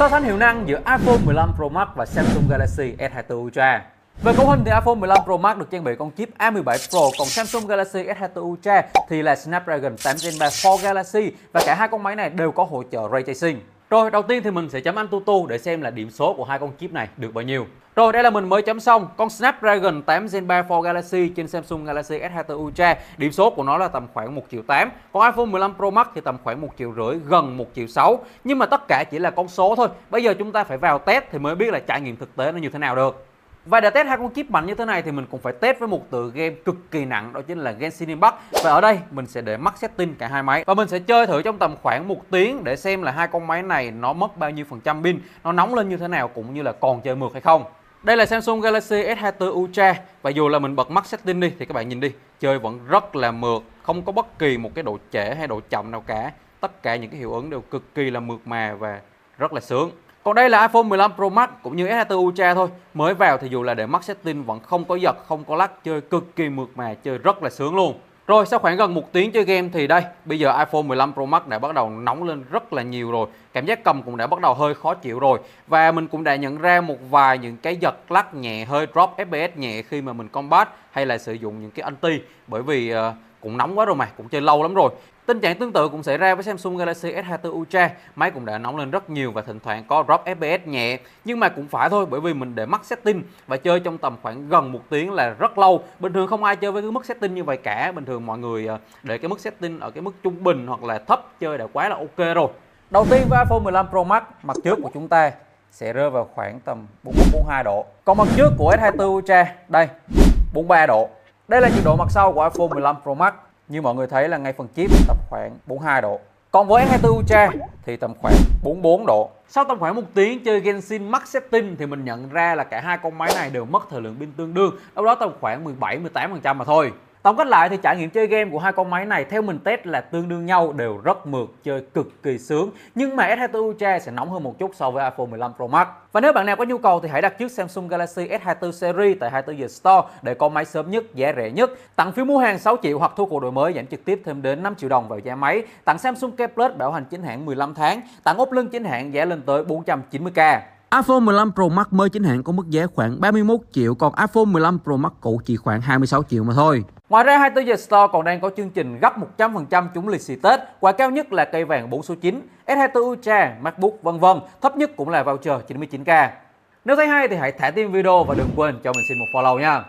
So sánh hiệu năng giữa iPhone 15 Pro Max và Samsung Galaxy S24 Ultra. Về cấu hình thì iPhone 15 Pro Max được trang bị con chip A17 Pro, còn Samsung Galaxy S24 Ultra thì là Snapdragon 8 Gen 3 4 Galaxy và cả hai con máy này đều có hỗ trợ Ray Tracing. Rồi, đầu tiên thì mình sẽ chấm AnTuTu để xem là điểm số của hai con chip này được bao nhiêu. Rồi, đây là mình mới chấm xong. Con Snapdragon 8 Gen 3 4 Galaxy trên Samsung Galaxy S24 Ultra, điểm số của nó là tầm khoảng 1 triệu 8. Còn iPhone 15 Pro Max thì tầm khoảng 1 triệu rưỡi, gần 1 triệu 6. Nhưng mà tất cả chỉ là con số thôi. Bây giờ chúng ta phải vào test thì mới biết là trải nghiệm thực tế nó như thế nào được. Và để test hai con chip mạnh như thế này thì mình cũng phải test với một tựa game cực kỳ nặng đó chính là Genshin Impact. Và ở đây mình sẽ để max setting cả hai máy và mình sẽ chơi thử trong tầm khoảng một tiếng để xem là hai con máy này nó mất bao nhiêu phần trăm pin, nó nóng lên như thế nào cũng như là còn chơi mượt hay không. Đây là Samsung Galaxy S24 Ultra và dù là mình bật max setting đi thì các bạn nhìn đi, chơi vẫn rất là mượt, không có bất kỳ một cái độ trễ hay độ chậm nào cả. Tất cả những cái hiệu ứng đều cực kỳ là mượt mà và rất là sướng. Còn đây là iPhone 15 Pro Max cũng như S24 Ultra thôi. Mới vào thì dù là để mắt setting vẫn không có giật, không có lắc, chơi cực kỳ mượt mà, chơi rất là sướng luôn. Rồi sau khoảng gần một tiếng chơi game thì đây, bây giờ iPhone 15 Pro Max đã bắt đầu nóng lên rất là nhiều rồi. Cảm giác cầm cũng đã bắt đầu hơi khó chịu rồi. Và mình cũng đã nhận ra một vài những cái giật lắc nhẹ, hơi drop FPS nhẹ khi mà mình combat hay là sử dụng những cái anti. Bởi vì uh, cũng nóng quá rồi mà, cũng chơi lâu lắm rồi. Tình trạng tương tự cũng xảy ra với Samsung Galaxy S24 Ultra, máy cũng đã nóng lên rất nhiều và thỉnh thoảng có drop FPS nhẹ, nhưng mà cũng phải thôi bởi vì mình để mắc setting và chơi trong tầm khoảng gần một tiếng là rất lâu. Bình thường không ai chơi với cái mức setting như vậy cả, bình thường mọi người ờ, để cái mức setting ở cái mức trung bình hoặc là thấp chơi đã quá là ok rồi. Đầu tiên với iPhone 15 Pro Max, mặt trước của chúng ta sẽ rơi vào khoảng tầm 42 độ. Còn mặt trước của S24 Ultra, đây, 43 độ. Đây là nhiệt độ mặt sau của iPhone 15 Pro Max. Như mọi người thấy là ngay phần chip tầm khoảng 42 độ. Còn với S24 Ultra thì tầm khoảng 44 độ. Sau tầm khoảng một tiếng chơi Genshin Max Setting thì mình nhận ra là cả hai con máy này đều mất thời lượng pin tương đương. Đâu đó tầm khoảng 17-18% mà thôi. Tổng kết lại thì trải nghiệm chơi game của hai con máy này theo mình test là tương đương nhau đều rất mượt, chơi cực kỳ sướng. Nhưng mà S24 Ultra sẽ nóng hơn một chút so với iPhone 15 Pro Max. Và nếu bạn nào có nhu cầu thì hãy đặt trước Samsung Galaxy S24 series tại 24 giờ Store để có máy sớm nhất, giá rẻ nhất. Tặng phiếu mua hàng 6 triệu hoặc thu cổ đổi mới giảm trực tiếp thêm đến 5 triệu đồng vào giá máy. Tặng Samsung K Plus bảo hành chính hãng 15 tháng. Tặng ốp lưng chính hãng giá lên tới 490k iPhone 15 Pro Max mới chính hãng có mức giá khoảng 31 triệu, còn iPhone 15 Pro Max cũ chỉ khoảng 26 triệu mà thôi. Ngoài ra 24 giờ Store còn đang có chương trình gấp 100% chúng lì xì Tết, quà cao nhất là cây vàng 4 số 9, S24 Ultra, MacBook vân vân, thấp nhất cũng là voucher 99k. Nếu thấy hay thì hãy thả tim video và đừng quên cho mình xin một follow nha.